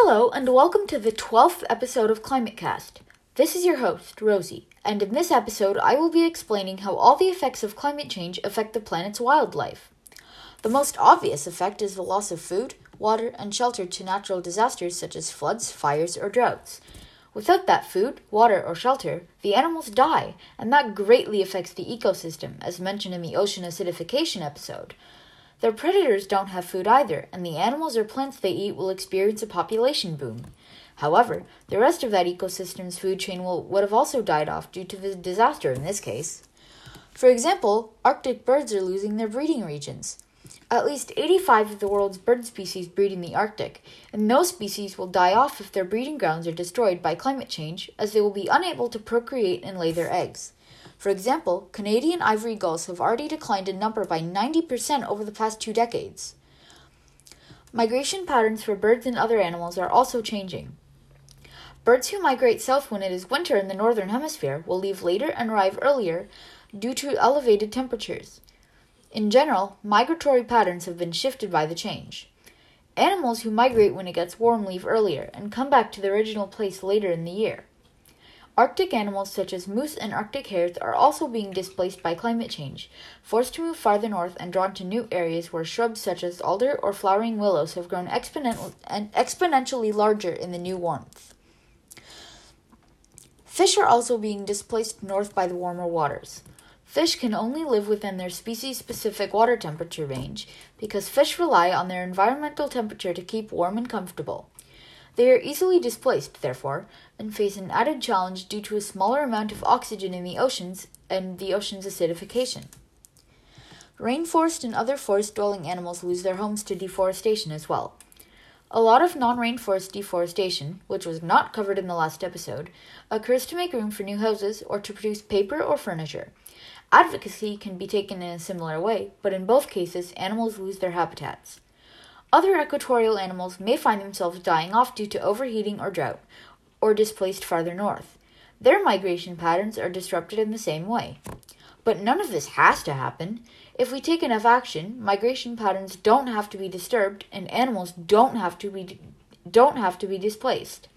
Hello, and welcome to the 12th episode of ClimateCast. This is your host, Rosie, and in this episode, I will be explaining how all the effects of climate change affect the planet's wildlife. The most obvious effect is the loss of food, water, and shelter to natural disasters such as floods, fires, or droughts. Without that food, water, or shelter, the animals die, and that greatly affects the ecosystem, as mentioned in the ocean acidification episode. Their predators don't have food either, and the animals or plants they eat will experience a population boom. However, the rest of that ecosystem's food chain will, would have also died off due to the disaster in this case. For example, Arctic birds are losing their breeding regions. At least 85 of the world's bird species breed in the Arctic, and those species will die off if their breeding grounds are destroyed by climate change, as they will be unable to procreate and lay their eggs. For example, Canadian ivory gulls have already declined in number by 90% over the past two decades. Migration patterns for birds and other animals are also changing. Birds who migrate south when it is winter in the northern hemisphere will leave later and arrive earlier due to elevated temperatures. In general, migratory patterns have been shifted by the change. Animals who migrate when it gets warm leave earlier and come back to their original place later in the year. Arctic animals such as moose and Arctic hares are also being displaced by climate change, forced to move farther north and drawn to new areas where shrubs such as alder or flowering willows have grown exponentially larger in the new warmth. Fish are also being displaced north by the warmer waters. Fish can only live within their species specific water temperature range because fish rely on their environmental temperature to keep warm and comfortable. They are easily displaced, therefore, and face an added challenge due to a smaller amount of oxygen in the oceans and the ocean's acidification. Rainforest and other forest dwelling animals lose their homes to deforestation as well. A lot of non rainforest deforestation, which was not covered in the last episode, occurs to make room for new houses or to produce paper or furniture. Advocacy can be taken in a similar way, but in both cases, animals lose their habitats. Other equatorial animals may find themselves dying off due to overheating or drought, or displaced farther north. Their migration patterns are disrupted in the same way. But none of this has to happen. If we take enough action, migration patterns don't have to be disturbed and animals don't have to be don't have to be displaced.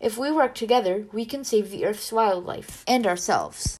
If we work together, we can save the Earth's wildlife and ourselves.